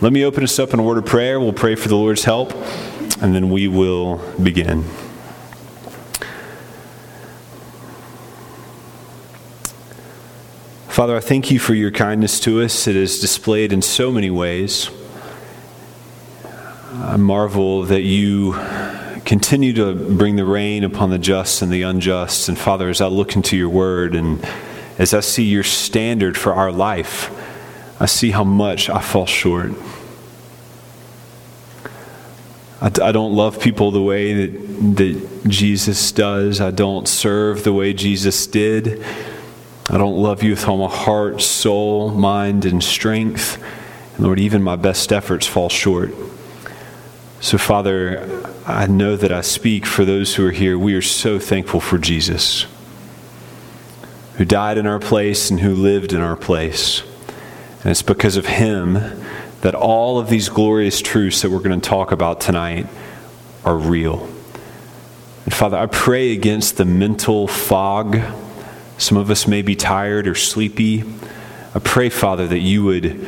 Let me open us up in a word of prayer. We'll pray for the Lord's help, and then we will begin. Father, I thank you for your kindness to us. It is displayed in so many ways. I marvel that you continue to bring the rain upon the just and the unjust. And Father, as I look into your word and as I see your standard for our life, I see how much I fall short. I, I don't love people the way that, that Jesus does. I don't serve the way Jesus did. I don't love you with all my heart, soul, mind, and strength. And Lord, even my best efforts fall short. So, Father, I know that I speak for those who are here. We are so thankful for Jesus, who died in our place and who lived in our place. And it's because of him that all of these glorious truths that we're going to talk about tonight are real. And Father, I pray against the mental fog. Some of us may be tired or sleepy. I pray, Father, that you would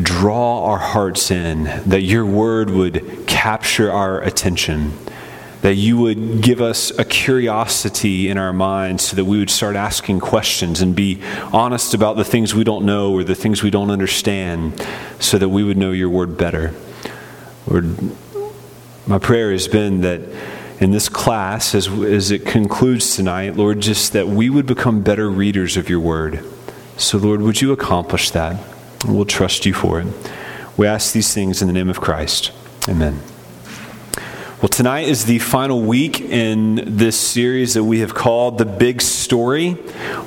draw our hearts in, that your word would capture our attention that you would give us a curiosity in our minds so that we would start asking questions and be honest about the things we don't know or the things we don't understand so that we would know your word better. Lord, my prayer has been that in this class, as, as it concludes tonight, Lord, just that we would become better readers of your word. So, Lord, would you accomplish that? We'll trust you for it. We ask these things in the name of Christ. Amen. Well, tonight is the final week in this series that we have called The Big Story,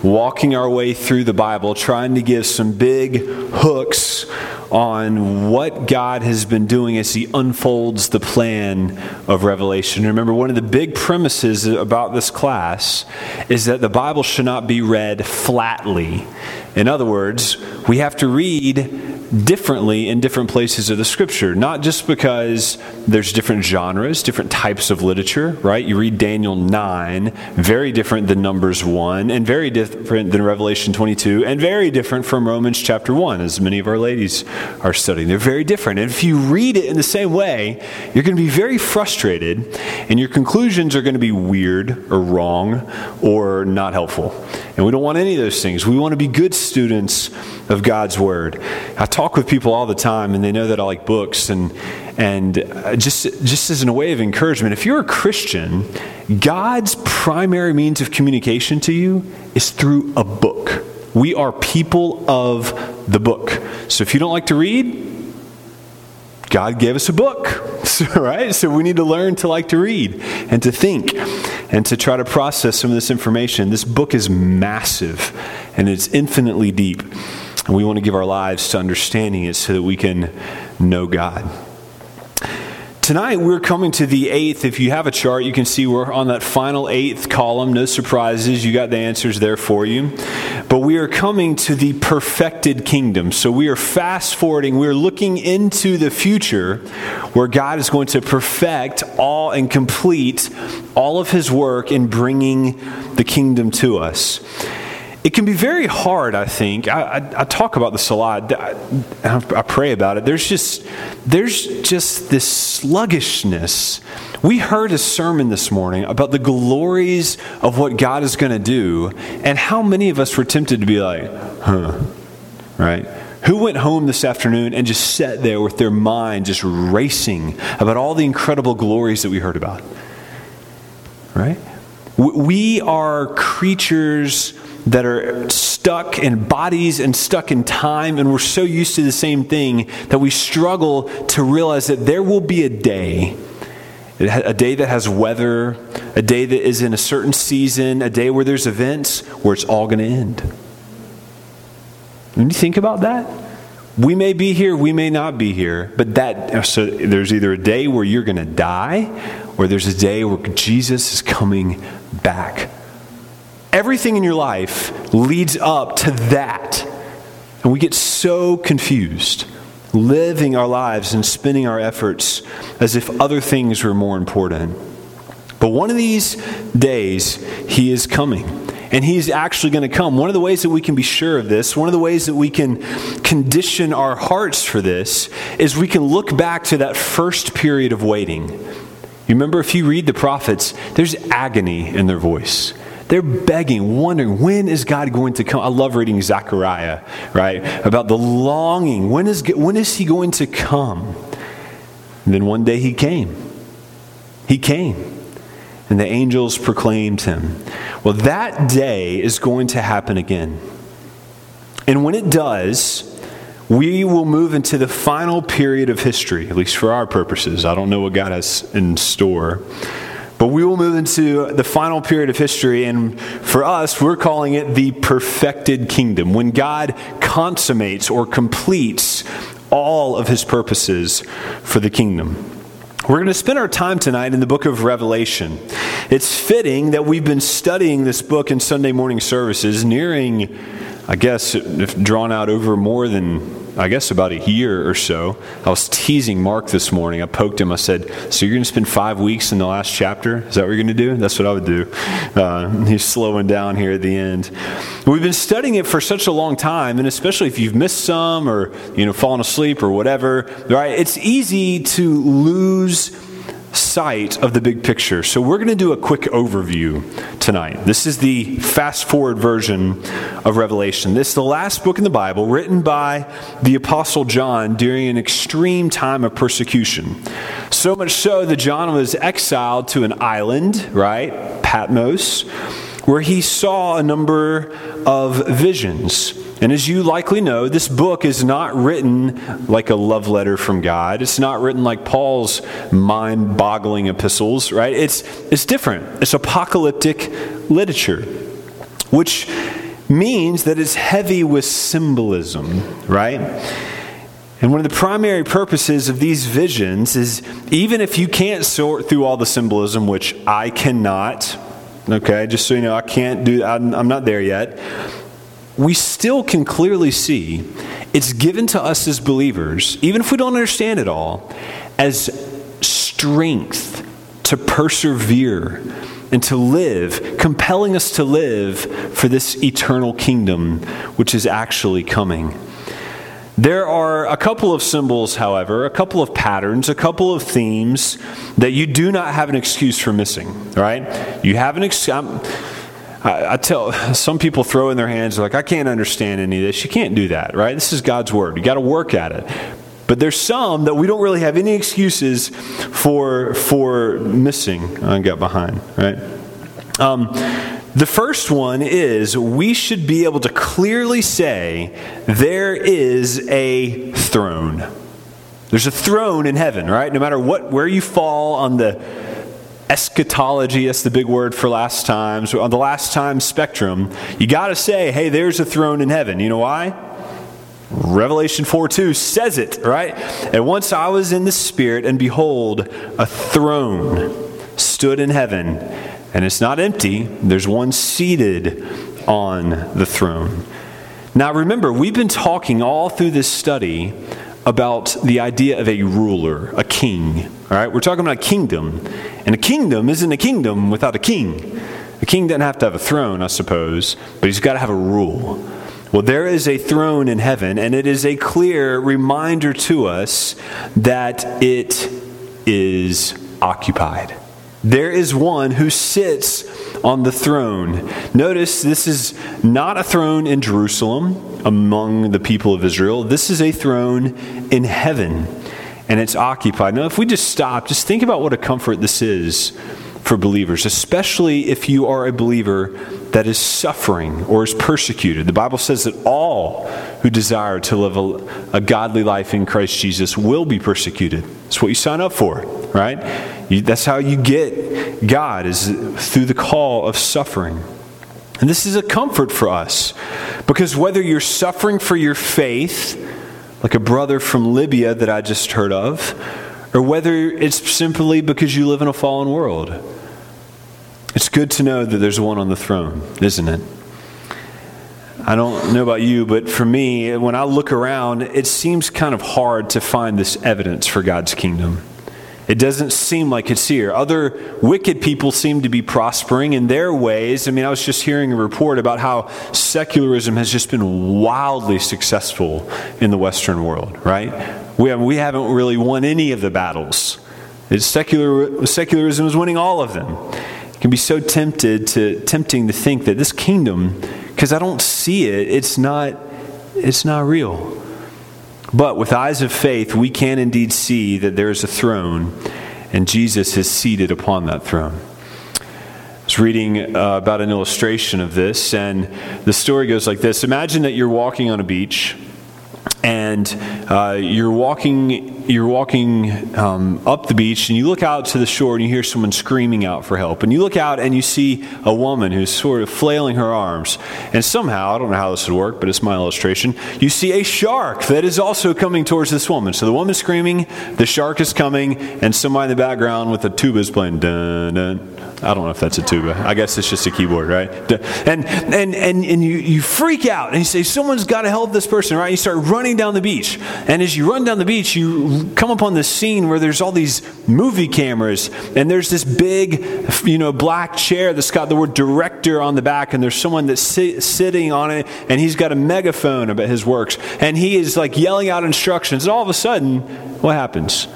walking our way through the Bible, trying to give some big hooks on what God has been doing as He unfolds the plan of Revelation. Remember, one of the big premises about this class is that the Bible should not be read flatly. In other words, we have to read differently in different places of the scripture, not just because there's different genres, different types of literature, right? You read Daniel 9, very different than Numbers 1, and very different than Revelation 22, and very different from Romans chapter 1, as many of our ladies are studying. They're very different. And if you read it in the same way, you're going to be very frustrated, and your conclusions are going to be weird or wrong or not helpful. And we don't want any of those things. We want to be good students of God's Word. I talk with people all the time, and they know that I like books. And, and uh, just, just as a way of encouragement, if you're a Christian, God's primary means of communication to you is through a book. We are people of the book. So if you don't like to read, God gave us a book, right? So we need to learn to like to read and to think and to try to process some of this information. This book is massive and it's infinitely deep. And we want to give our lives to understanding it so that we can know God. Tonight, we're coming to the eighth. If you have a chart, you can see we're on that final eighth column. No surprises. You got the answers there for you. But we are coming to the perfected kingdom. So we are fast forwarding. We're looking into the future where God is going to perfect all and complete all of his work in bringing the kingdom to us it can be very hard, I think. I, I, I talk about this a lot. I, I, pray about it. There's just, there's just this sluggishness. We heard a sermon this morning about the glories of what God is going to do, and how many of us were tempted to be like, huh, right? Who went home this afternoon and just sat there with their mind just racing about all the incredible glories that we heard about? Right? We are creatures that are stuck in bodies and stuck in time, and we're so used to the same thing that we struggle to realize that there will be a day. A day that has weather, a day that is in a certain season, a day where there's events where it's all going to end. When you think about that, we may be here, we may not be here, but that so there's either a day where you're going to die or there's a day where Jesus is coming back everything in your life leads up to that. And we get so confused, living our lives and spending our efforts as if other things were more important. But one of these days, He is coming. and he's actually going to come. One of the ways that we can be sure of this, one of the ways that we can condition our hearts for this, is we can look back to that first period of waiting. You remember if you read the prophets, there's agony in their voice. They're begging, wondering, when is God going to come? I love reading Zechariah, right? About the longing. When is, when is he going to come? And then one day he came. He came. And the angels proclaimed him. Well, that day is going to happen again. And when it does, we will move into the final period of history, at least for our purposes. I don't know what God has in store. But we will move into the final period of history, and for us, we're calling it the perfected kingdom, when God consummates or completes all of his purposes for the kingdom. We're going to spend our time tonight in the book of Revelation. It's fitting that we've been studying this book in Sunday morning services, nearing, I guess, if drawn out over more than I guess about a year or so. I was teasing Mark this morning. I poked him. I said, So you're going to spend five weeks in the last chapter? Is that what you're going to do? That's what I would do. Uh, he's slowing down here at the end. We've been studying it for such a long time, and especially if you've missed some or, you know, fallen asleep or whatever, right? It's easy to lose sight of the big picture. So, we're going to do a quick overview tonight. This is the fast forward version of Revelation. This is the last book in the Bible written by the Apostle John during an extreme time of persecution. So much so that John was exiled to an island, right? Patmos, where he saw a number of visions. And as you likely know, this book is not written like a love letter from God. It's not written like Paul's mind boggling epistles, right? It's, it's different. It's apocalyptic literature, which means that it's heavy with symbolism, right? And one of the primary purposes of these visions is even if you can't sort through all the symbolism, which I cannot, okay, just so you know, I can't do, I'm, I'm not there yet we still can clearly see it's given to us as believers, even if we don't understand it all, as strength to persevere and to live, compelling us to live for this eternal kingdom which is actually coming. There are a couple of symbols, however, a couple of patterns, a couple of themes that you do not have an excuse for missing, right? You have an excuse. I, I, tell some people throw in their hands like I can't understand any of this. You can't do that, right? This is God's word. You got to work at it. But there's some that we don't really have any excuses for for missing. I got behind, right? Um, the first one is we should be able to clearly say there is a throne. There's a throne in heaven, right? No matter what where you fall on the eschatology, that's the big word for last times, on the last time spectrum, you got to say, hey, there's a throne in heaven. You know why? Revelation 4 2 says it, right? And once I was in the Spirit, and behold, a throne stood in heaven. And it's not empty, there's one seated on the throne. Now remember, we've been talking all through this study about the idea of a ruler, a king. All right, we're talking about a kingdom. And a kingdom isn't a kingdom without a king. A king doesn't have to have a throne, I suppose, but he's got to have a rule. Well, there is a throne in heaven, and it is a clear reminder to us that it is occupied. There is one who sits on the throne. Notice this is not a throne in Jerusalem among the people of Israel. This is a throne in heaven, and it's occupied. Now, if we just stop, just think about what a comfort this is for believers, especially if you are a believer that is suffering or is persecuted. The Bible says that all who desire to live a, a godly life in Christ Jesus will be persecuted. That's what you sign up for, right? That's how you get God, is through the call of suffering. And this is a comfort for us because whether you're suffering for your faith, like a brother from Libya that I just heard of, or whether it's simply because you live in a fallen world, it's good to know that there's one on the throne, isn't it? I don't know about you, but for me, when I look around, it seems kind of hard to find this evidence for God's kingdom. It doesn't seem like it's here. Other wicked people seem to be prospering in their ways. I mean, I was just hearing a report about how secularism has just been wildly successful in the Western world, right? We, have, we haven't really won any of the battles. It's secular, secularism is winning all of them. It can be so tempted to, tempting to think that this kingdom, because I don't see it, it's not, it's not real. But with eyes of faith, we can indeed see that there is a throne, and Jesus is seated upon that throne. I was reading uh, about an illustration of this, and the story goes like this Imagine that you're walking on a beach and uh, you're walking you're walking um, up the beach and you look out to the shore and you hear someone screaming out for help and you look out and you see a woman who's sort of flailing her arms and somehow i don't know how this would work but it's my illustration you see a shark that is also coming towards this woman so the woman's screaming the shark is coming and somebody in the background with a tuba is playing dun dun I don't know if that's a tuba. I guess it's just a keyboard, right? And and and, and you, you freak out and you say, Someone's got to help this person, right? You start running down the beach. And as you run down the beach, you come upon this scene where there's all these movie cameras and there's this big, you know, black chair that's got the word director on the back, and there's someone that's si- sitting on it and he's got a megaphone about his works. And he is like yelling out instructions. And all of a sudden, what happens?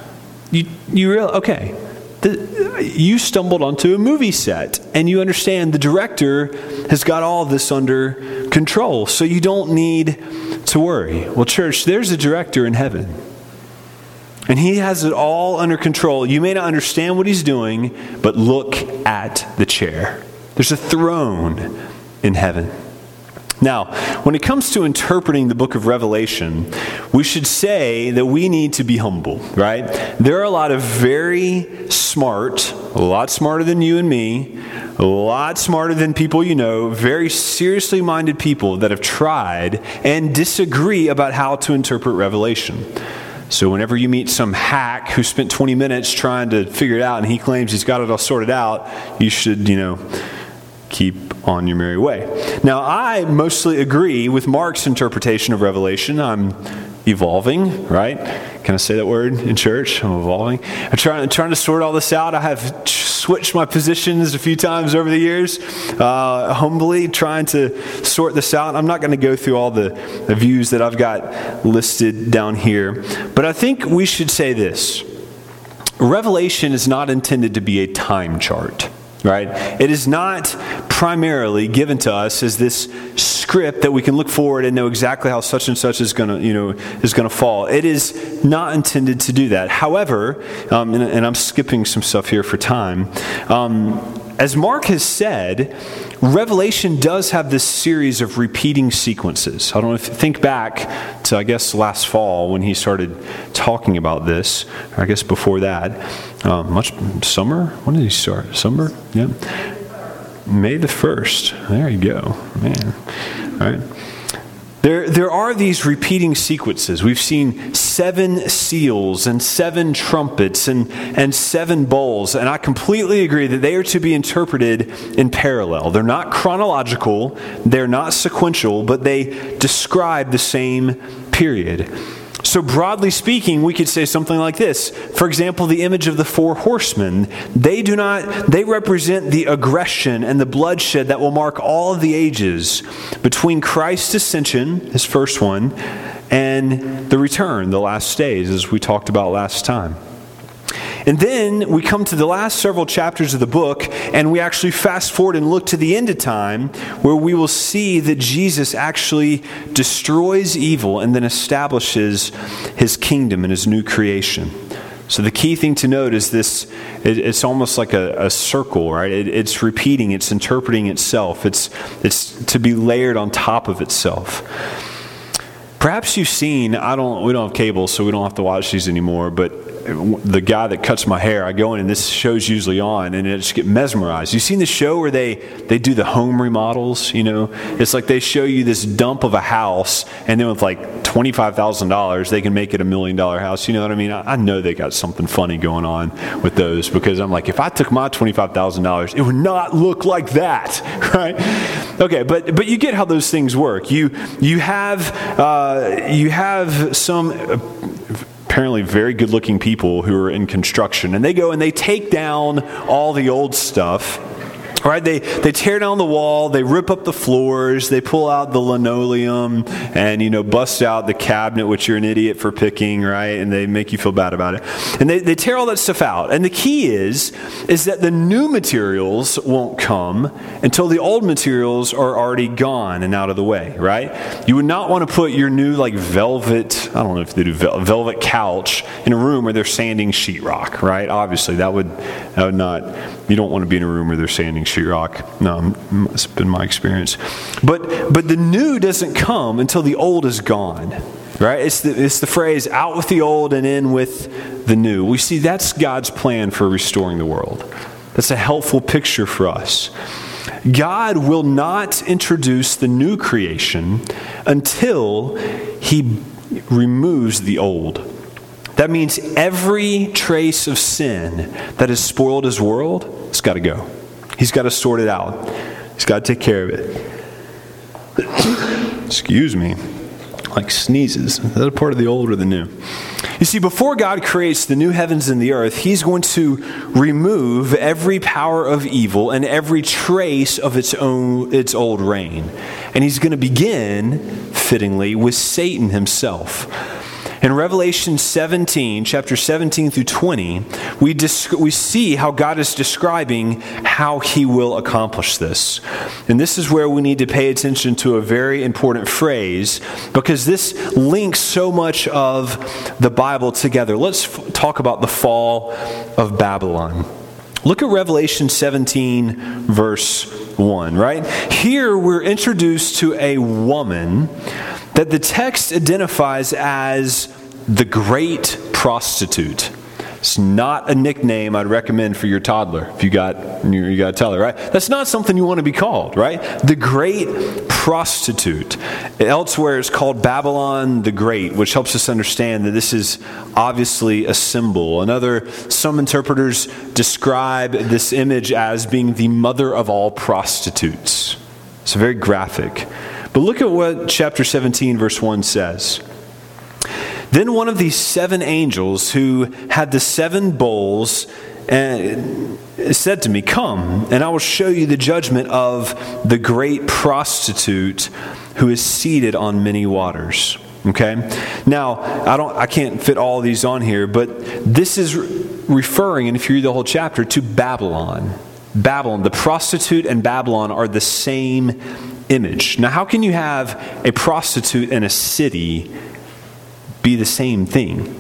You, you realize, okay the, you stumbled onto a movie set and you understand the director has got all this under control, so you don't need to worry. Well, church, there's a director in heaven. And he has it all under control. You may not understand what he's doing, but look at the chair. There's a throne in heaven. Now, when it comes to interpreting the book of Revelation, we should say that we need to be humble, right? There are a lot of very smart, a lot smarter than you and me, a lot smarter than people you know, very seriously minded people that have tried and disagree about how to interpret Revelation. So, whenever you meet some hack who spent 20 minutes trying to figure it out and he claims he's got it all sorted out, you should, you know, keep on your merry way. Now, I mostly agree with Mark's interpretation of Revelation. I'm evolving, right? Can I say that word in church? I'm evolving. I'm trying, I'm trying to sort all this out. I have switched my positions a few times over the years, uh, humbly trying to sort this out. I'm not going to go through all the, the views that I've got listed down here, but I think we should say this Revelation is not intended to be a time chart right? It is not primarily given to us as this script that we can look forward and know exactly how such and such is going to, you know, is going to fall. It is not intended to do that. However, um, and, and, I'm skipping some stuff here for time. Um, as Mark has said, Revelation does have this series of repeating sequences. I don't know if you think back to I guess last fall when he started talking about this. I guess before that, uh, much summer. When did he start? Summer, yeah. May the first. There you go, man. All right. There, there are these repeating sequences. We've seen seven seals and seven trumpets and, and seven bowls, and I completely agree that they are to be interpreted in parallel. They're not chronological, they're not sequential, but they describe the same period. So, broadly speaking, we could say something like this. For example, the image of the four horsemen, they do not, they represent the aggression and the bloodshed that will mark all of the ages between Christ's ascension, his first one, and the return, the last days, as we talked about last time. And then we come to the last several chapters of the book, and we actually fast forward and look to the end of time, where we will see that Jesus actually destroys evil and then establishes his kingdom and his new creation. So the key thing to note is this it's almost like a, a circle, right? It, it's repeating, it's interpreting itself, it's, it's to be layered on top of itself. Perhaps you've seen, I don't, we don't have cable, so we don't have to watch these anymore, but the guy that cuts my hair, I go in and this show's usually on, and I just get mesmerized. You've seen the show where they they do the home remodels. You know, it's like they show you this dump of a house, and then with like twenty five thousand dollars, they can make it a million dollar house. You know what I mean? I, I know they got something funny going on with those because I'm like, if I took my twenty five thousand dollars, it would not look like that, right? Okay, but but you get how those things work. You you have uh, you have some apparently very good looking people who are in construction. And they go and they take down all the old stuff Right? They, they tear down the wall, they rip up the floors, they pull out the linoleum and, you know, bust out the cabinet, which you're an idiot for picking, right? And they make you feel bad about it. And they, they tear all that stuff out. And the key is, is that the new materials won't come until the old materials are already gone and out of the way, right? You would not want to put your new, like, velvet, I don't know if they do velvet couch in a room where they're sanding sheetrock, right? Obviously, that would, that would not, you don't want to be in a room where they're sanding sheetrock. No, it's been my experience. But but the new doesn't come until the old is gone. Right? It's the, it's the phrase out with the old and in with the new. We see that's God's plan for restoring the world. That's a helpful picture for us. God will not introduce the new creation until he removes the old. That means every trace of sin that has spoiled his world has got to go. He's got to sort it out, he's got to take care of it. Excuse me. Like sneezes. Is that a part of the old or the new? You see, before God creates the new heavens and the earth, He's going to remove every power of evil and every trace of its own its old reign. And He's going to begin, fittingly, with Satan himself. In Revelation 17, chapter 17 through 20, we, we see how God is describing how he will accomplish this. And this is where we need to pay attention to a very important phrase because this links so much of the Bible together. Let's f- talk about the fall of Babylon. Look at Revelation 17, verse 1, right? Here we're introduced to a woman that the text identifies as the great prostitute. It's not a nickname I'd recommend for your toddler if you got you got to tell her, right? That's not something you want to be called, right? The great prostitute. Elsewhere it's called Babylon the Great, which helps us understand that this is obviously a symbol. Another some interpreters describe this image as being the mother of all prostitutes. It's very graphic. But look at what chapter 17 verse 1 says. Then one of these seven angels who had the seven bowls and uh, said to me, Come, and I will show you the judgment of the great prostitute who is seated on many waters. Okay? Now, I don't I can't fit all these on here, but this is referring, and if you read the whole chapter, to Babylon. Babylon, the prostitute and Babylon are the same image. Now, how can you have a prostitute and a city be the same thing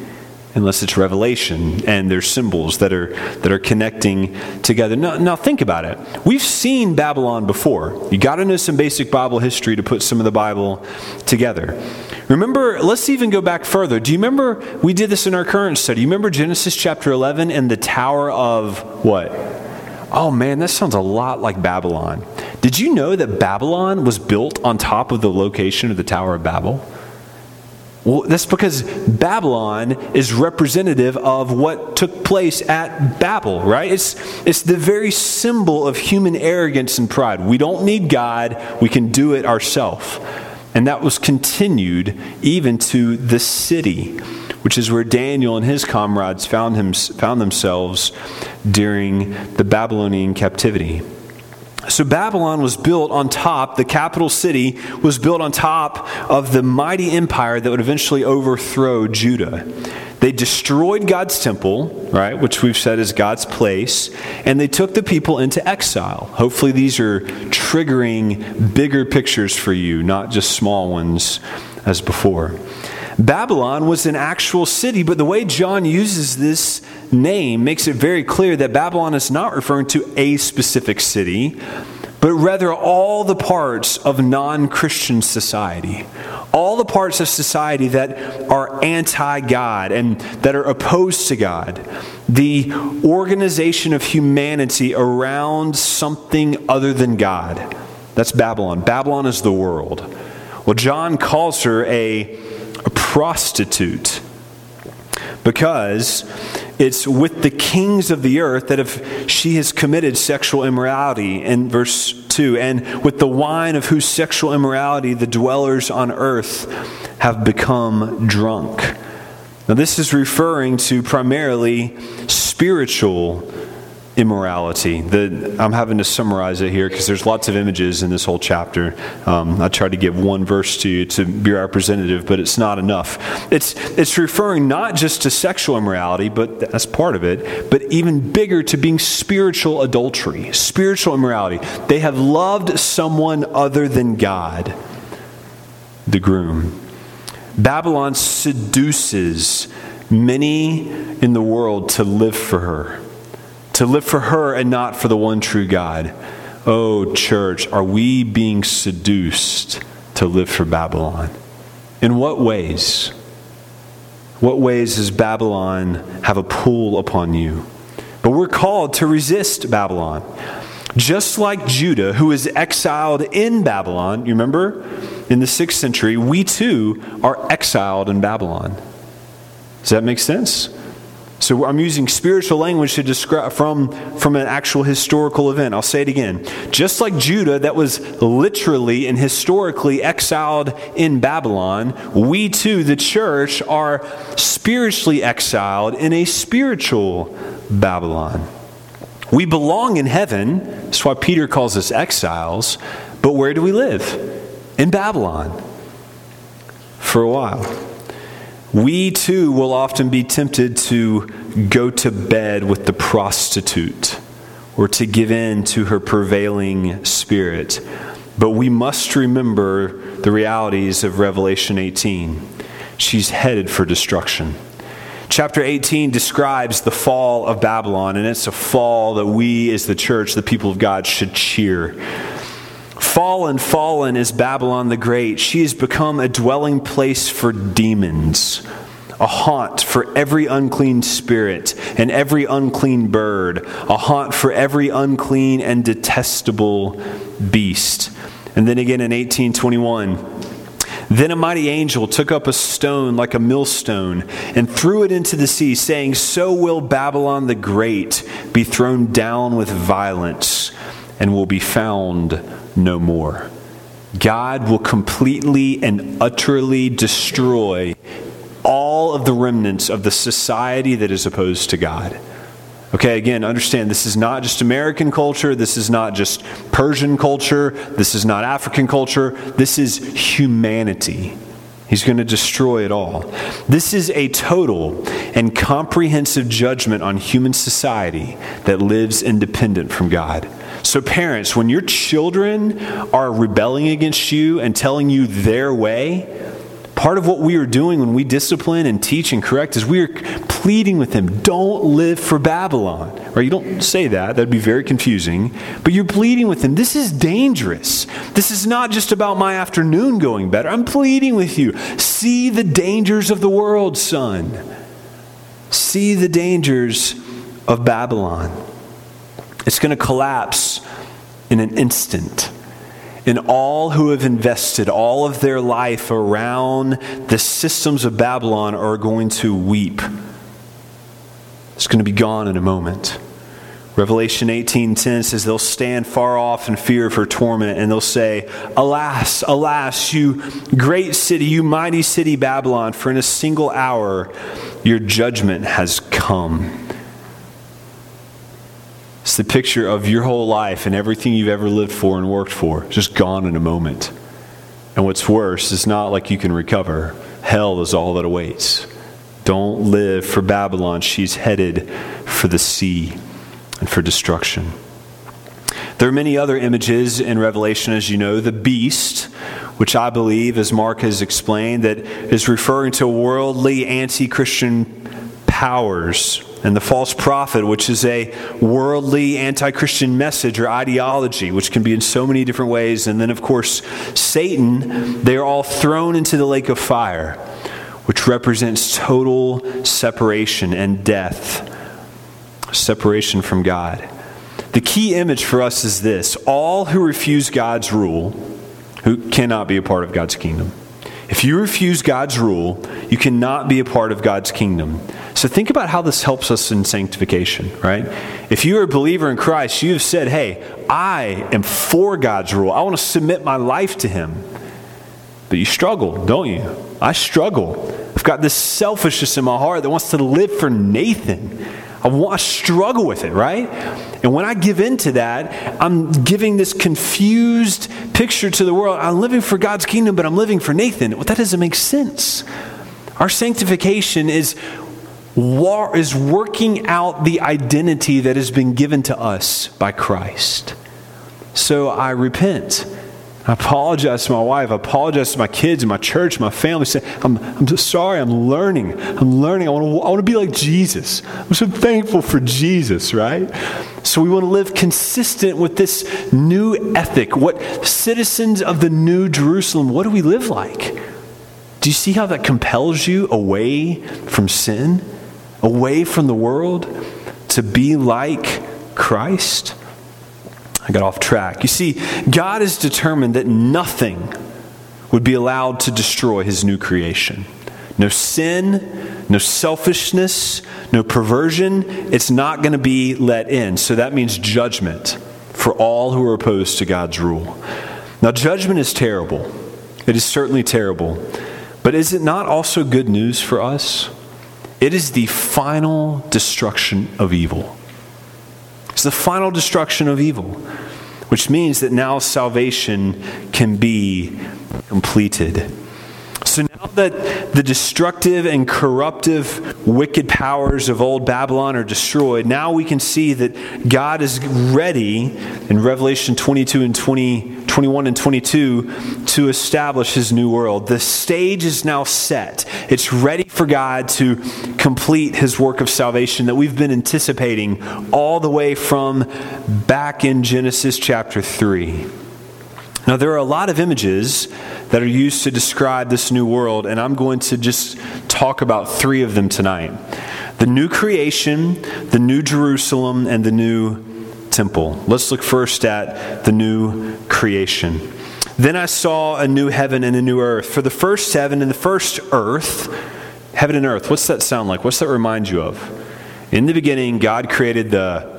unless it's revelation and there's symbols that are that are connecting together. Now, now think about it. We've seen Babylon before. You got to know some basic Bible history to put some of the Bible together. Remember, let's even go back further. Do you remember we did this in our current study? You remember Genesis chapter 11 and the tower of what? Oh man, that sounds a lot like Babylon. Did you know that Babylon was built on top of the location of the Tower of Babel? Well, that's because Babylon is representative of what took place at Babel, right? It's, it's the very symbol of human arrogance and pride. We don't need God, we can do it ourselves. And that was continued even to the city, which is where Daniel and his comrades found, him, found themselves during the Babylonian captivity. So Babylon was built on top, the capital city was built on top of the mighty empire that would eventually overthrow Judah. They destroyed God's temple, right, which we've said is God's place, and they took the people into exile. Hopefully, these are triggering bigger pictures for you, not just small ones as before. Babylon was an actual city, but the way John uses this name makes it very clear that Babylon is not referring to a specific city, but rather all the parts of non Christian society. All the parts of society that are anti God and that are opposed to God. The organization of humanity around something other than God. That's Babylon. Babylon is the world. Well, John calls her a a prostitute because it's with the kings of the earth that if she has committed sexual immorality in verse 2 and with the wine of whose sexual immorality the dwellers on earth have become drunk. Now, this is referring to primarily spiritual immorality. The, I'm having to summarize it here because there's lots of images in this whole chapter. Um, I tried to give one verse to you to be representative, but it's not enough. It's, it's referring not just to sexual immorality, but that's part of it, but even bigger to being spiritual adultery, spiritual immorality. They have loved someone other than God, the groom. Babylon seduces many in the world to live for her, to live for her and not for the one true God. Oh, church, are we being seduced to live for Babylon? In what ways? What ways does Babylon have a pull upon you? But we're called to resist Babylon. Just like Judah, who is exiled in Babylon, you remember? In the sixth century, we too are exiled in Babylon. Does that make sense? So I'm using spiritual language to describe from, from an actual historical event. I'll say it again. Just like Judah, that was literally and historically exiled in Babylon, we too, the church, are spiritually exiled in a spiritual Babylon. We belong in heaven. That's why Peter calls us exiles. But where do we live? In Babylon. For a while. We too will often be tempted to go to bed with the prostitute or to give in to her prevailing spirit. But we must remember the realities of Revelation 18. She's headed for destruction. Chapter 18 describes the fall of Babylon, and it's a fall that we, as the church, the people of God, should cheer. Fallen, fallen is Babylon the Great. She has become a dwelling place for demons, a haunt for every unclean spirit and every unclean bird, a haunt for every unclean and detestable beast. And then again in 1821, then a mighty angel took up a stone like a millstone and threw it into the sea, saying, So will Babylon the Great be thrown down with violence and will be found no more. God will completely and utterly destroy all of the remnants of the society that is opposed to God. Okay, again, understand this is not just American culture, this is not just Persian culture, this is not African culture, this is humanity. He's going to destroy it all. This is a total and comprehensive judgment on human society that lives independent from God. So, parents, when your children are rebelling against you and telling you their way, part of what we are doing when we discipline and teach and correct is we are pleading with them don't live for babylon. Right? You don't say that. That'd be very confusing. But you're pleading with them this is dangerous. This is not just about my afternoon going better. I'm pleading with you. See the dangers of the world son. See the dangers of babylon. It's going to collapse in an instant. And all who have invested all of their life around the systems of Babylon are going to weep. It's going to be gone in a moment. Revelation 18:10 says they'll stand far off in fear of her torment and they'll say, "Alas, alas, you great city, you mighty city Babylon, for in a single hour your judgment has come." It's the picture of your whole life and everything you've ever lived for and worked for, just gone in a moment. And what's worse, it's not like you can recover. Hell is all that awaits. Don't live for Babylon. She's headed for the sea and for destruction. There are many other images in Revelation, as you know. The beast, which I believe, as Mark has explained, that is referring to worldly anti Christian powers and the false prophet, which is a worldly anti Christian message or ideology, which can be in so many different ways. And then, of course, Satan, they are all thrown into the lake of fire, which represents total separation and death, separation from God. The key image for us is this all who refuse God's rule, who cannot be a part of God's kingdom. If you refuse God's rule, you cannot be a part of God's kingdom. So think about how this helps us in sanctification, right? If you are a believer in Christ, you have said, hey, I am for God's rule. I want to submit my life to Him. But you struggle, don't you? I struggle. I've got this selfishness in my heart that wants to live for Nathan. I, want, I struggle with it, right? And when I give in to that, I'm giving this confused picture to the world. I'm living for God's kingdom, but I'm living for Nathan. Well, that doesn't make sense. Our sanctification is, war, is working out the identity that has been given to us by Christ. So I repent. I apologize to my wife. I apologize to my kids, my church, my family. Say, I'm, I'm so sorry. I'm learning. I'm learning. I want, to, I want to be like Jesus. I'm so thankful for Jesus, right? So we want to live consistent with this new ethic. What citizens of the new Jerusalem, what do we live like? Do you see how that compels you away from sin, away from the world, to be like Christ? I got off track. You see, God is determined that nothing would be allowed to destroy his new creation. No sin, no selfishness, no perversion. It's not going to be let in. So that means judgment for all who are opposed to God's rule. Now, judgment is terrible. It is certainly terrible. But is it not also good news for us? It is the final destruction of evil. It's the final destruction of evil, which means that now salvation can be completed. So now that the destructive and corruptive, wicked powers of old Babylon are destroyed, now we can see that God is ready in Revelation 22 and 20, 21 and 22 to establish his new world. The stage is now set. It's ready for God to complete his work of salvation that we've been anticipating all the way from back in Genesis chapter 3. Now, there are a lot of images that are used to describe this new world, and I'm going to just talk about three of them tonight the new creation, the new Jerusalem, and the new temple. Let's look first at the new creation. Then I saw a new heaven and a new earth. For the first heaven and the first earth, heaven and earth, what's that sound like? What's that remind you of? In the beginning, God created the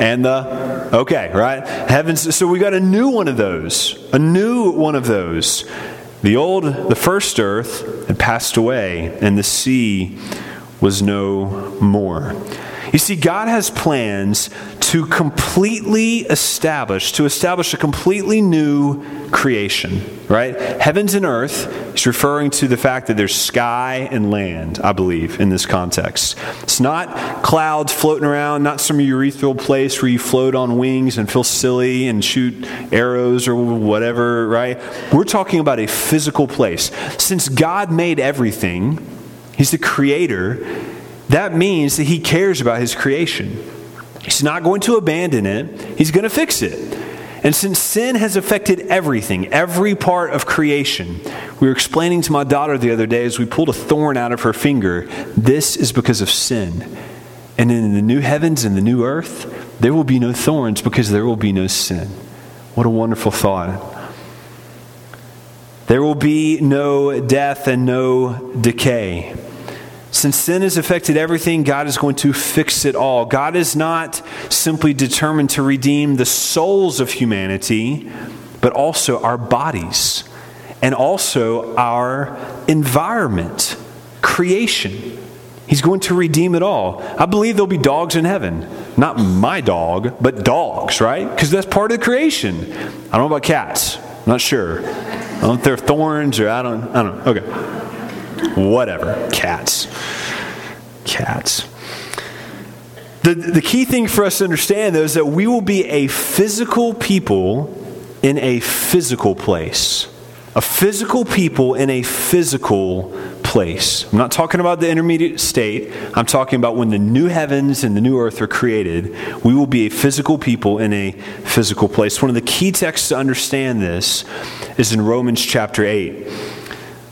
and the okay, right? Heavens. So we got a new one of those, a new one of those. The old, the first earth had passed away, and the sea was no more. You see, God has plans to completely establish, to establish a completely new creation, right? Heavens and earth is referring to the fact that there's sky and land, I believe, in this context. It's not clouds floating around, not some urethral place where you float on wings and feel silly and shoot arrows or whatever, right? We're talking about a physical place. Since God made everything, He's the creator that means that he cares about his creation. He's not going to abandon it, he's going to fix it. And since sin has affected everything, every part of creation, we were explaining to my daughter the other day as we pulled a thorn out of her finger, this is because of sin. And in the new heavens and the new earth, there will be no thorns because there will be no sin. What a wonderful thought. There will be no death and no decay. Since sin has affected everything, God is going to fix it all. God is not simply determined to redeem the souls of humanity, but also our bodies and also our environment, creation. He's going to redeem it all. I believe there'll be dogs in heaven. Not my dog, but dogs, right? Because that's part of the creation. I don't know about cats. I'm not sure. I don't know if they're thorns or I don't I don't know. Okay. Whatever. Cats. Cats. The, the key thing for us to understand, though, is that we will be a physical people in a physical place. A physical people in a physical place. I'm not talking about the intermediate state. I'm talking about when the new heavens and the new earth are created, we will be a physical people in a physical place. One of the key texts to understand this is in Romans chapter 8.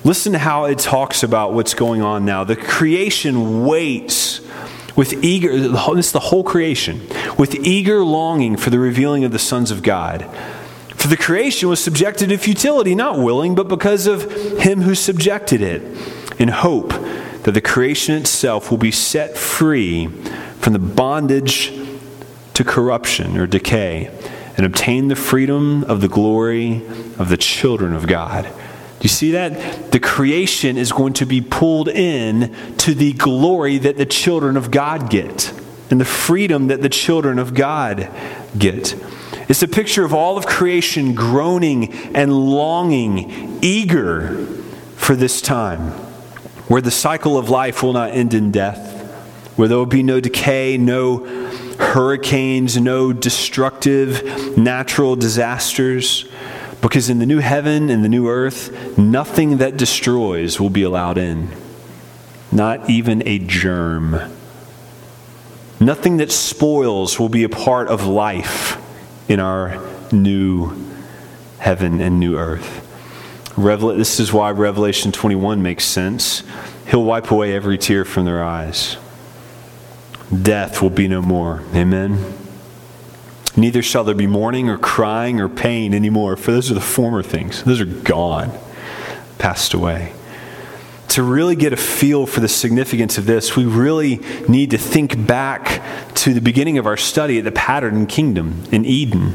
Listen to how it talks about what's going on now. The creation waits with eager, this is the whole creation, with eager longing for the revealing of the sons of God. For the creation was subjected to futility, not willing, but because of him who subjected it, in hope that the creation itself will be set free from the bondage to corruption or decay and obtain the freedom of the glory of the children of God. You see that? The creation is going to be pulled in to the glory that the children of God get and the freedom that the children of God get. It's a picture of all of creation groaning and longing, eager for this time, where the cycle of life will not end in death, where there will be no decay, no hurricanes, no destructive natural disasters because in the new heaven and the new earth, nothing that destroys will be allowed in. Not even a germ. Nothing that spoils will be a part of life in our new heaven and new earth. Revel- this is why Revelation 21 makes sense. He'll wipe away every tear from their eyes. Death will be no more. Amen. Neither shall there be mourning or crying or pain anymore, for those are the former things. Those are gone, passed away. To really get a feel for the significance of this, we really need to think back to the beginning of our study at the pattern kingdom in Eden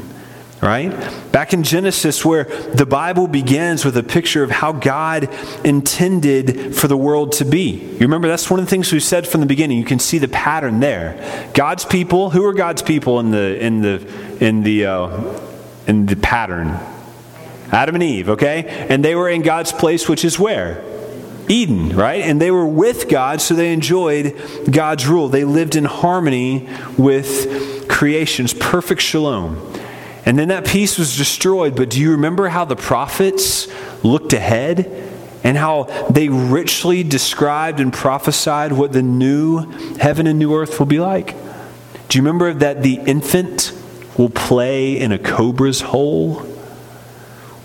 right? Back in Genesis, where the Bible begins with a picture of how God intended for the world to be. You remember, that's one of the things we said from the beginning. You can see the pattern there. God's people, who are God's people in the, in the, in the, uh, in the pattern? Adam and Eve, okay? And they were in God's place, which is where? Eden, right? And they were with God, so they enjoyed God's rule. They lived in harmony with creation's perfect shalom. And then that peace was destroyed. But do you remember how the prophets looked ahead and how they richly described and prophesied what the new heaven and new earth will be like? Do you remember that the infant will play in a cobra's hole?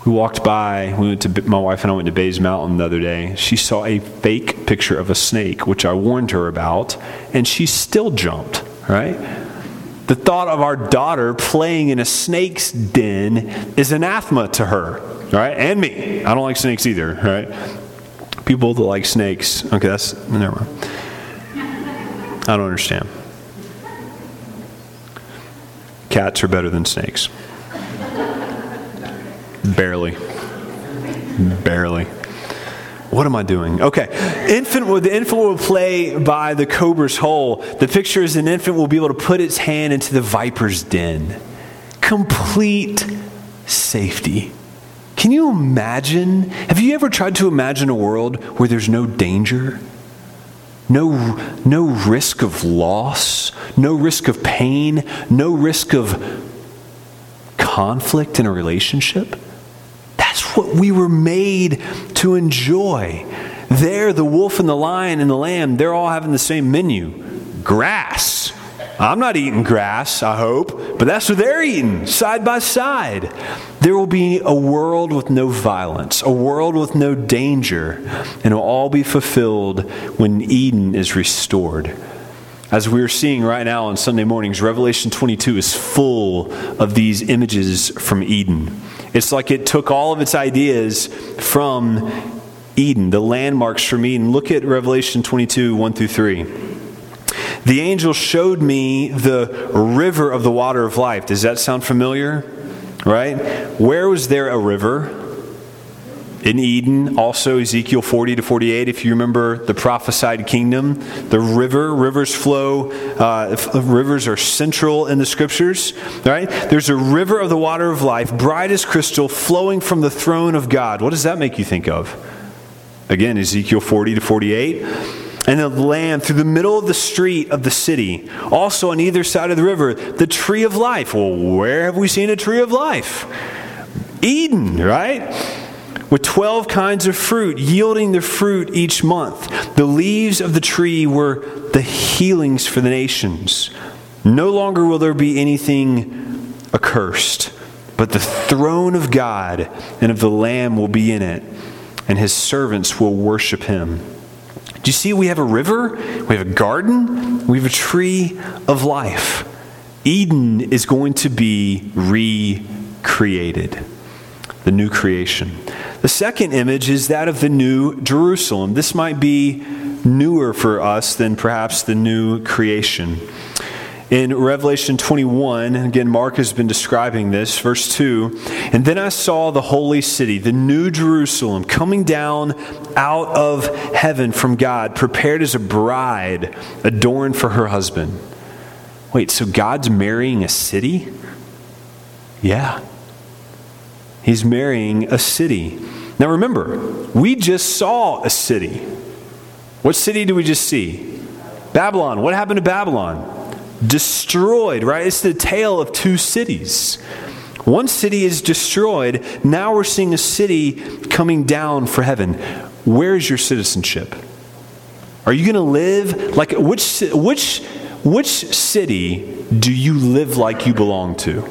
We walked by, we went to, my wife and I went to Bays Mountain the other day. She saw a fake picture of a snake, which I warned her about, and she still jumped, right? The thought of our daughter playing in a snake's den is anathema to her, right? And me. I don't like snakes either, right? People that like snakes. Okay, that's never mind. I don't understand. Cats are better than snakes. Barely. Barely. What am I doing? Okay. Infant the infant will play by the cobra's hole. The picture is an infant will be able to put its hand into the viper's den. Complete safety. Can you imagine? Have you ever tried to imagine a world where there's no danger? No, no risk of loss, no risk of pain, no risk of conflict in a relationship? What we were made to enjoy. There, the wolf and the lion and the lamb, they're all having the same menu grass. I'm not eating grass, I hope, but that's what they're eating, side by side. There will be a world with no violence, a world with no danger, and it will all be fulfilled when Eden is restored. As we're seeing right now on Sunday mornings, Revelation 22 is full of these images from Eden. It's like it took all of its ideas from Eden, the landmarks from Eden. Look at Revelation 22 1 through 3. The angel showed me the river of the water of life. Does that sound familiar? Right? Where was there a river? In Eden, also Ezekiel 40 to 48, if you remember the prophesied kingdom, the river, rivers flow, uh, rivers are central in the scriptures, right? There's a river of the water of life, bright as crystal, flowing from the throne of God. What does that make you think of? Again, Ezekiel 40 to 48. And the land through the middle of the street of the city, also on either side of the river, the tree of life. Well, where have we seen a tree of life? Eden, right? With 12 kinds of fruit, yielding the fruit each month. The leaves of the tree were the healings for the nations. No longer will there be anything accursed, but the throne of God and of the Lamb will be in it, and his servants will worship him. Do you see we have a river? We have a garden? We have a tree of life. Eden is going to be recreated, the new creation. The second image is that of the new Jerusalem. This might be newer for us than perhaps the new creation. In Revelation 21, again, Mark has been describing this, verse 2 And then I saw the holy city, the new Jerusalem, coming down out of heaven from God, prepared as a bride adorned for her husband. Wait, so God's marrying a city? Yeah. He's marrying a city. Now remember, we just saw a city. What city did we just see? Babylon. What happened to Babylon? Destroyed, right? It's the tale of two cities. One city is destroyed. Now we're seeing a city coming down for heaven. Where is your citizenship? Are you going to live like which which which city do you live like you belong to?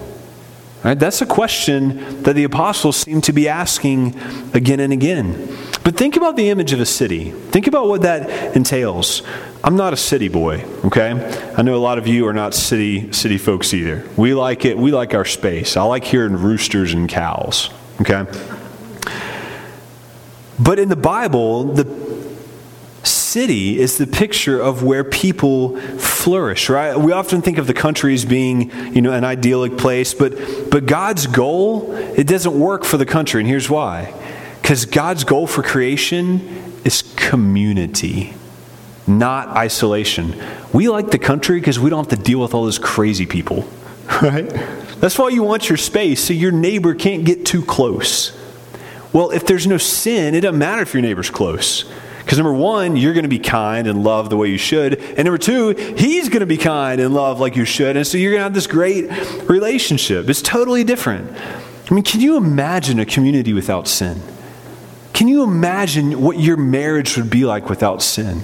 Right? That's a question that the apostles seem to be asking again and again. But think about the image of a city. Think about what that entails. I'm not a city boy, okay? I know a lot of you are not city city folks either. We like it. We like our space. I like hearing roosters and cows, okay? But in the Bible, the city is the picture of where people flourish, right? We often think of the country as being, you know, an idyllic place, but but God's goal, it doesn't work for the country, and here's why. Cuz God's goal for creation is community, not isolation. We like the country because we don't have to deal with all those crazy people, right? That's why you want your space so your neighbor can't get too close. Well, if there's no sin, it doesn't matter if your neighbor's close. Because number one, you're going to be kind and love the way you should. And number two, he's going to be kind and love like you should. And so you're going to have this great relationship. It's totally different. I mean, can you imagine a community without sin? Can you imagine what your marriage would be like without sin?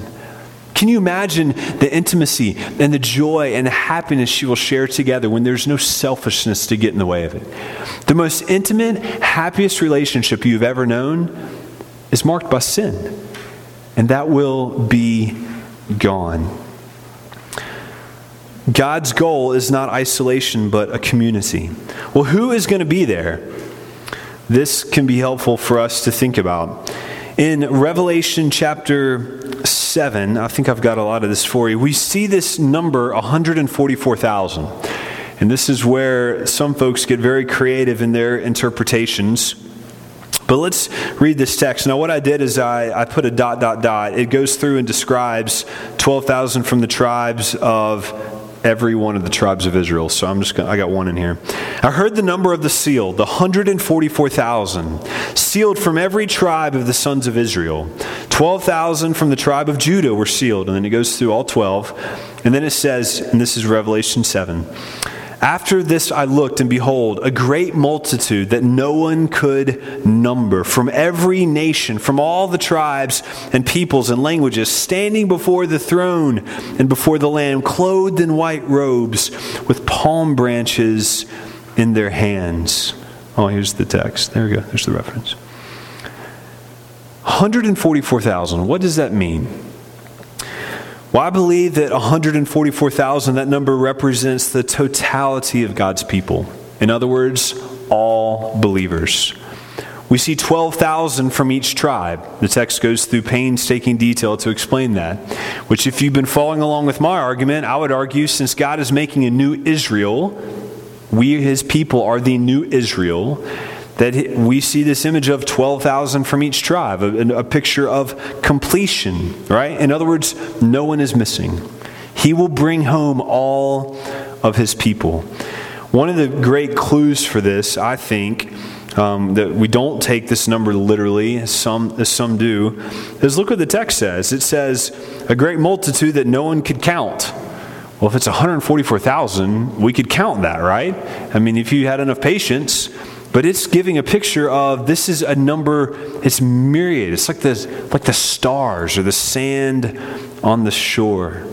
Can you imagine the intimacy and the joy and the happiness you will share together when there's no selfishness to get in the way of it? The most intimate, happiest relationship you've ever known is marked by sin and that will be gone. God's goal is not isolation, but a community. Well, who is going to be there? This can be helpful for us to think about. In Revelation chapter 7, I think I've got a lot of this for you, we see this number 144,000. And this is where some folks get very creative in their interpretations. But let's read this text. Now, what I did is I, I put a dot, dot, dot. It goes through and describes 12,000 from the tribes of every one of the tribes of Israel. So I'm just gonna, I got one in here. I heard the number of the seal, the 144,000, sealed from every tribe of the sons of Israel. 12,000 from the tribe of Judah were sealed. And then it goes through all 12. And then it says, and this is Revelation 7. After this I looked, and behold, a great multitude that no one could number, from every nation, from all the tribes and peoples and languages, standing before the throne and before the Lamb, clothed in white robes, with palm branches in their hands. Oh, here's the text. There we go. There's the reference. 144,000. What does that mean? Well, I believe that 144,000, that number represents the totality of God's people. In other words, all believers. We see 12,000 from each tribe. The text goes through painstaking detail to explain that. Which, if you've been following along with my argument, I would argue since God is making a new Israel, we, his people, are the new Israel that we see this image of 12,000 from each tribe, a, a, picture of completion, right? In other words, no one is missing. He will bring home all of his people. One of the great clues for this, I think, um, that we don't take this number literally, as some, as some do, is look what the text says. It says, a great multitude that no one could count. Well, if it's 144,000, we could count that, right? I mean, if you had enough patience, but it's giving a picture of this is a number it's myriad. It's like the like the stars or the sand on the shore.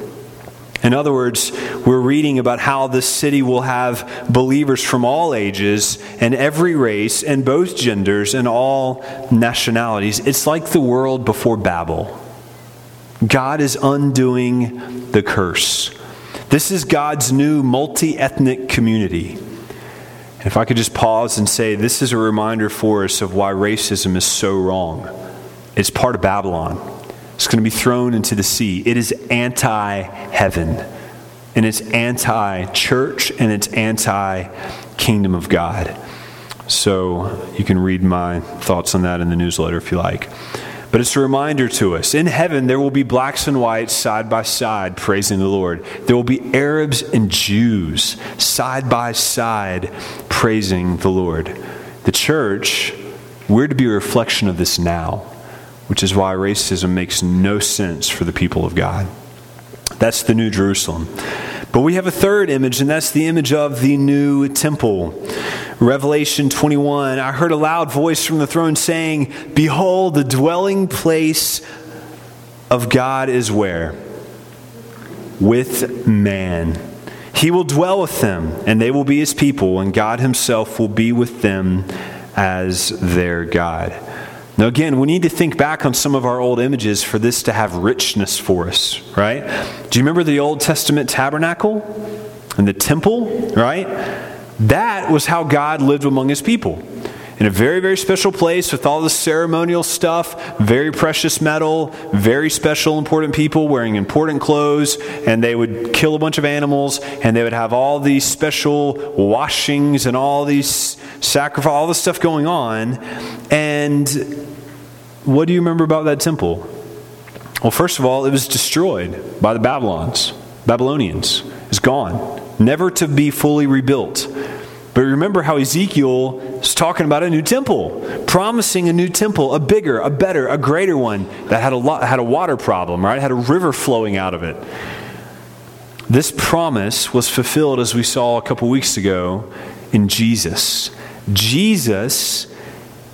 In other words we're reading about how this city will have believers from all ages and every race and both genders and all nationalities. It's like the world before babel. God is undoing the curse. This is god's new multi-ethnic community if I could just pause and say, this is a reminder for us of why racism is so wrong. It's part of Babylon. It's going to be thrown into the sea. It is anti heaven. and it's anti church and it's anti kingdom of God. So you can read my thoughts on that in the newsletter if you like. But it's a reminder to us in heaven, there will be blacks and whites side by side praising the Lord. There will be Arabs and Jews side by side praising the Lord. The church, we're to be a reflection of this now, which is why racism makes no sense for the people of God. That's the New Jerusalem. But we have a third image, and that's the image of the new temple. Revelation 21 I heard a loud voice from the throne saying, Behold, the dwelling place of God is where? With man. He will dwell with them, and they will be his people, and God himself will be with them as their God. Now, again, we need to think back on some of our old images for this to have richness for us, right? Do you remember the Old Testament tabernacle and the temple, right? That was how God lived among his people. In a very, very special place with all the ceremonial stuff, very precious metal, very special, important people wearing important clothes, and they would kill a bunch of animals, and they would have all these special washings and all these sacrifice, all this stuff going on. And what do you remember about that temple? Well, first of all, it was destroyed by the Babylons, Babylonians. It's gone, never to be fully rebuilt. But remember how Ezekiel is talking about a new temple, promising a new temple, a bigger, a better, a greater one that had a lot, had a water problem, right? Had a river flowing out of it. This promise was fulfilled as we saw a couple weeks ago in Jesus. Jesus,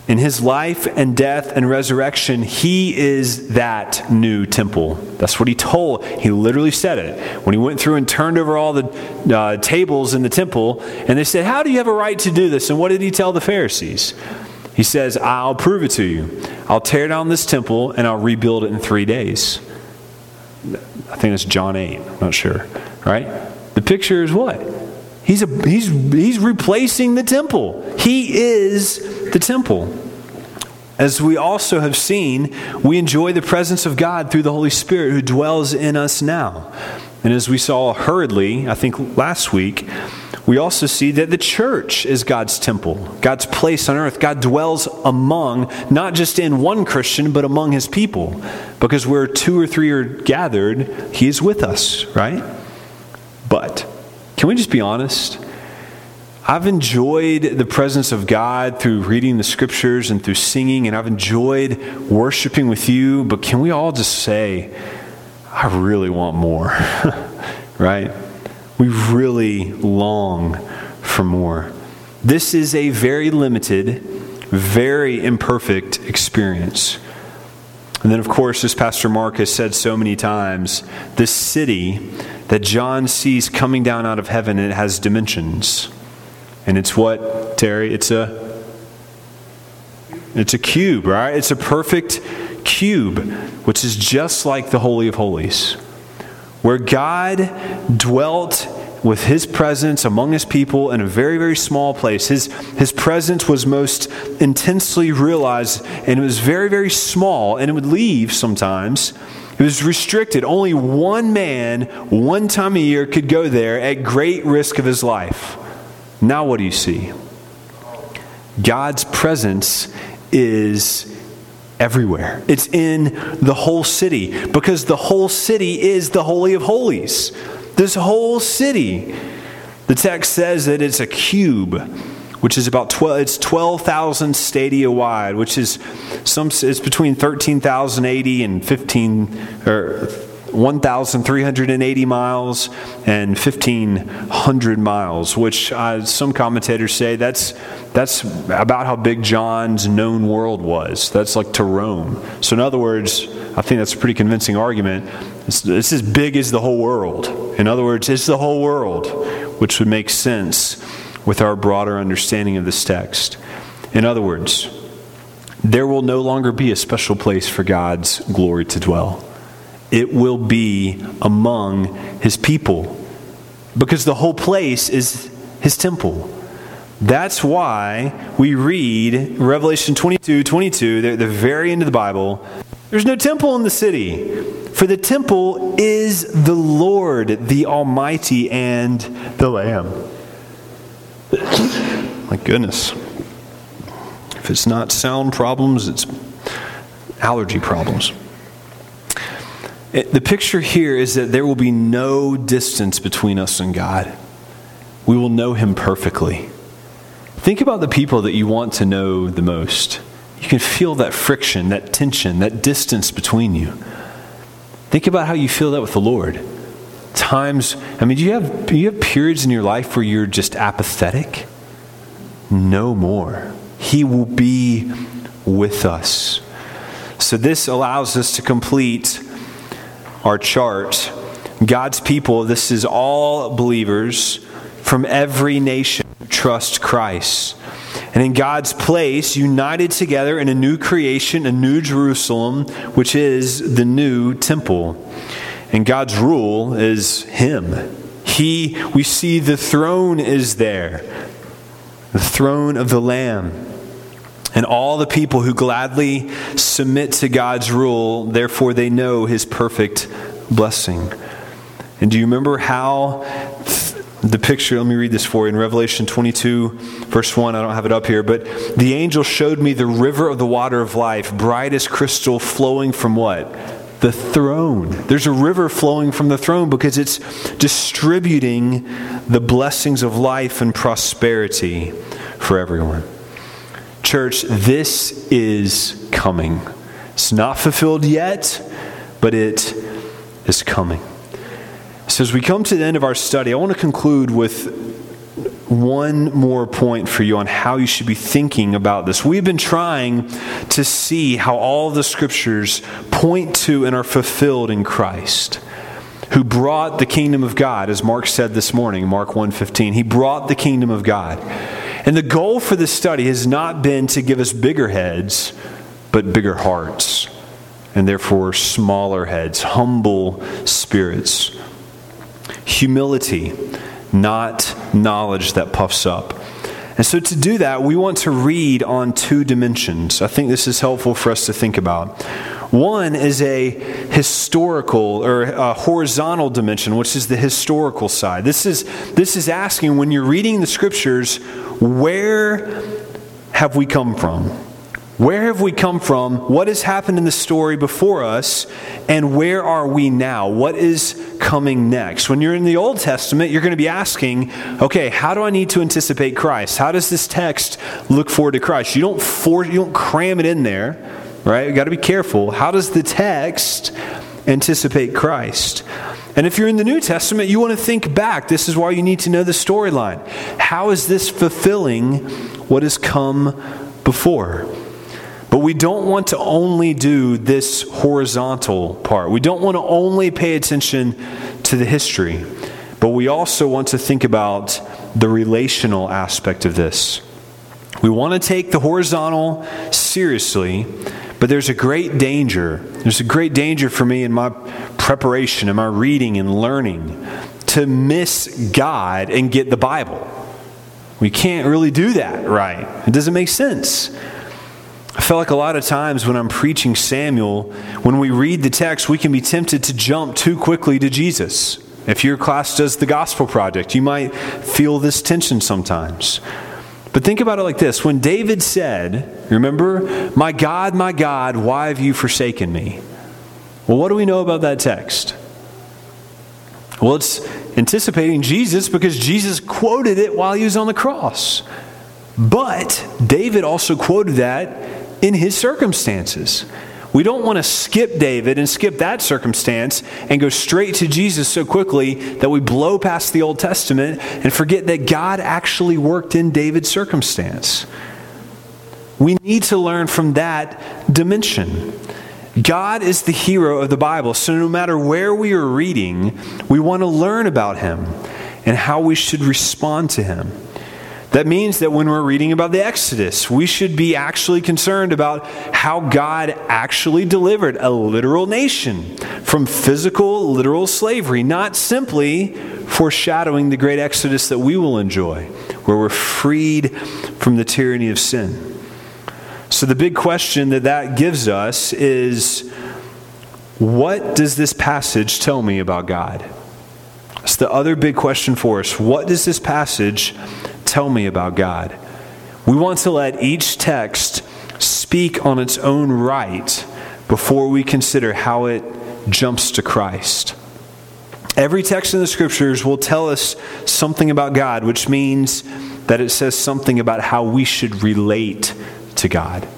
in his life and death and resurrection, he is that new temple. That's what he told. He literally said it. When he went through and turned over all the uh, tables in the temple, and they said, How do you have a right to do this? And what did he tell the Pharisees? He says, I'll prove it to you. I'll tear down this temple and I'll rebuild it in three days. I think that's John 8. I'm not sure. Right? The picture is what? He's, a, he's, he's replacing the temple. He is the temple. As we also have seen, we enjoy the presence of God through the Holy Spirit who dwells in us now. And as we saw hurriedly, I think last week, we also see that the church is God's temple, God's place on earth. God dwells among, not just in one Christian, but among his people. Because where two or three are gathered, he is with us, right? But can we just be honest? I've enjoyed the presence of God through reading the scriptures and through singing, and I've enjoyed worshiping with you, but can we all just say, I really want more, right? We really long for more. This is a very limited, very imperfect experience. And then, of course, as Pastor Mark has said so many times, this city that John sees coming down out of heaven, and it has dimensions. And it's what, Terry? It's a it's a cube, right? It's a perfect cube, which is just like the Holy of Holies, where God dwelt with his presence among his people in a very, very small place. His, his presence was most intensely realized, and it was very, very small, and it would leave sometimes. It was restricted. Only one man, one time a year, could go there at great risk of his life. Now, what do you see? God's presence is everywhere. It's in the whole city because the whole city is the Holy of Holies. This whole city. The text says that it's a cube, which is about 12, it's 12,000 stadia wide, which is some, it's between 13,080 and 15, or 1,380 miles and 1,500 miles, which uh, some commentators say that's, that's about how big John's known world was. That's like to Rome. So, in other words, I think that's a pretty convincing argument. It's, it's as big as the whole world. In other words, it's the whole world, which would make sense with our broader understanding of this text. In other words, there will no longer be a special place for God's glory to dwell it will be among his people. Because the whole place is his temple. That's why we read Revelation 22 22, the, the very end of the Bible. There's no temple in the city, For the temple is the Lord, the Almighty, and the Lamb. My goodness. If it's not sound problems, it's allergy problems. It, the picture here is that there will be no distance between us and God. We will know Him perfectly. Think about the people that you want to know the most. You can feel that friction, that tension, that distance between you. Think about how you feel that with the Lord. Times, I mean, do you have, do you have periods in your life where you're just apathetic? No more. He will be with us. So, this allows us to complete our chart. God's people, this is all believers from every nation trust Christ. And in God's place, united together in a new creation, a new Jerusalem, which is the new temple. And God's rule is Him. He, we see the throne is there, the throne of the Lamb. And all the people who gladly submit to God's rule, therefore they know His perfect blessing. And do you remember how the picture, let me read this for you in Revelation 22, verse 1. I don't have it up here, but the angel showed me the river of the water of life, bright as crystal, flowing from what? The throne. There's a river flowing from the throne because it's distributing the blessings of life and prosperity for everyone. Church, this is coming. It's not fulfilled yet, but it is coming. So, as we come to the end of our study, I want to conclude with one more point for you on how you should be thinking about this. We've been trying to see how all the scriptures point to and are fulfilled in Christ who brought the kingdom of God as Mark said this morning Mark 1:15 he brought the kingdom of God. And the goal for this study has not been to give us bigger heads but bigger hearts and therefore smaller heads humble spirits. Humility, not knowledge that puffs up. And so, to do that, we want to read on two dimensions. I think this is helpful for us to think about. One is a historical or a horizontal dimension, which is the historical side. This is, this is asking when you're reading the scriptures, where have we come from? Where have we come from? What has happened in the story before us? And where are we now? What is coming next? When you're in the Old Testament, you're going to be asking, okay, how do I need to anticipate Christ? How does this text look forward to Christ? You don't for, you don't cram it in there, right? You got to be careful. How does the text anticipate Christ? And if you're in the New Testament, you want to think back. This is why you need to know the storyline. How is this fulfilling what has come before? But we don't want to only do this horizontal part. We don't want to only pay attention to the history, but we also want to think about the relational aspect of this. We want to take the horizontal seriously, but there's a great danger. There's a great danger for me in my preparation, in my reading and learning, to miss God and get the Bible. We can't really do that right. It doesn't make sense. I feel like a lot of times when I'm preaching Samuel, when we read the text, we can be tempted to jump too quickly to Jesus. If your class does the gospel project, you might feel this tension sometimes. But think about it like this when David said, Remember, my God, my God, why have you forsaken me? Well, what do we know about that text? Well, it's anticipating Jesus because Jesus quoted it while he was on the cross. But David also quoted that in his circumstances. We don't want to skip David and skip that circumstance and go straight to Jesus so quickly that we blow past the Old Testament and forget that God actually worked in David's circumstance. We need to learn from that dimension. God is the hero of the Bible, so no matter where we are reading, we want to learn about him and how we should respond to him. That means that when we're reading about the Exodus, we should be actually concerned about how God actually delivered a literal nation from physical, literal slavery, not simply foreshadowing the great Exodus that we will enjoy, where we're freed from the tyranny of sin. So, the big question that that gives us is what does this passage tell me about God? It's the other big question for us. What does this passage tell me about God? We want to let each text speak on its own right before we consider how it jumps to Christ. Every text in the scriptures will tell us something about God, which means that it says something about how we should relate to God.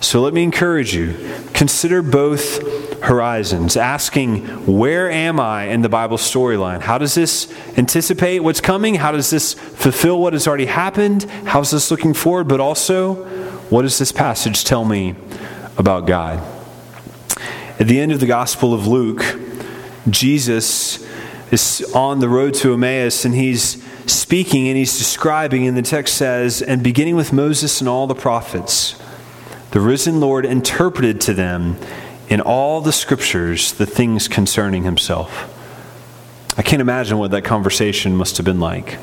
So let me encourage you consider both horizons, asking, Where am I in the Bible storyline? How does this anticipate what's coming? How does this fulfill what has already happened? How's this looking forward? But also, what does this passage tell me about God? At the end of the Gospel of Luke, Jesus is on the road to Emmaus and he's speaking and he's describing, and the text says, And beginning with Moses and all the prophets, the risen Lord interpreted to them in all the scriptures the things concerning himself. I can't imagine what that conversation must have been like.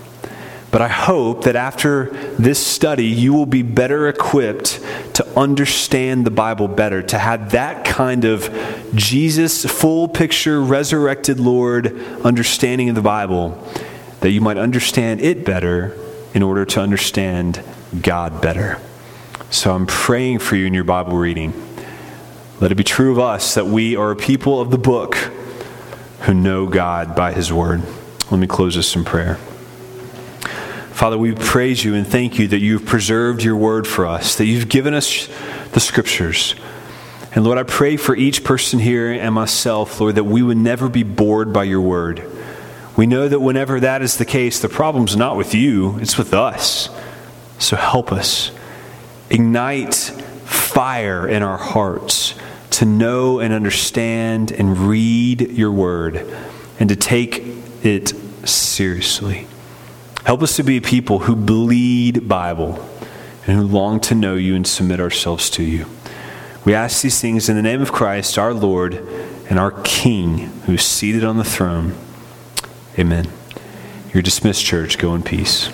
But I hope that after this study, you will be better equipped to understand the Bible better, to have that kind of Jesus, full picture, resurrected Lord understanding of the Bible, that you might understand it better in order to understand God better. So I'm praying for you in your Bible reading. Let it be true of us that we are a people of the book who know God by His Word. Let me close this in prayer. Father, we praise you and thank you that you've preserved your word for us, that you've given us the scriptures. And Lord, I pray for each person here and myself, Lord, that we would never be bored by your word. We know that whenever that is the case, the problem's not with you, it's with us. So help us ignite fire in our hearts to know and understand and read your word and to take it seriously. Help us to be people who bleed Bible and who long to know you and submit ourselves to you. We ask these things in the name of Christ, our Lord and our King, who is seated on the throne. Amen. You're dismissed, church. Go in peace.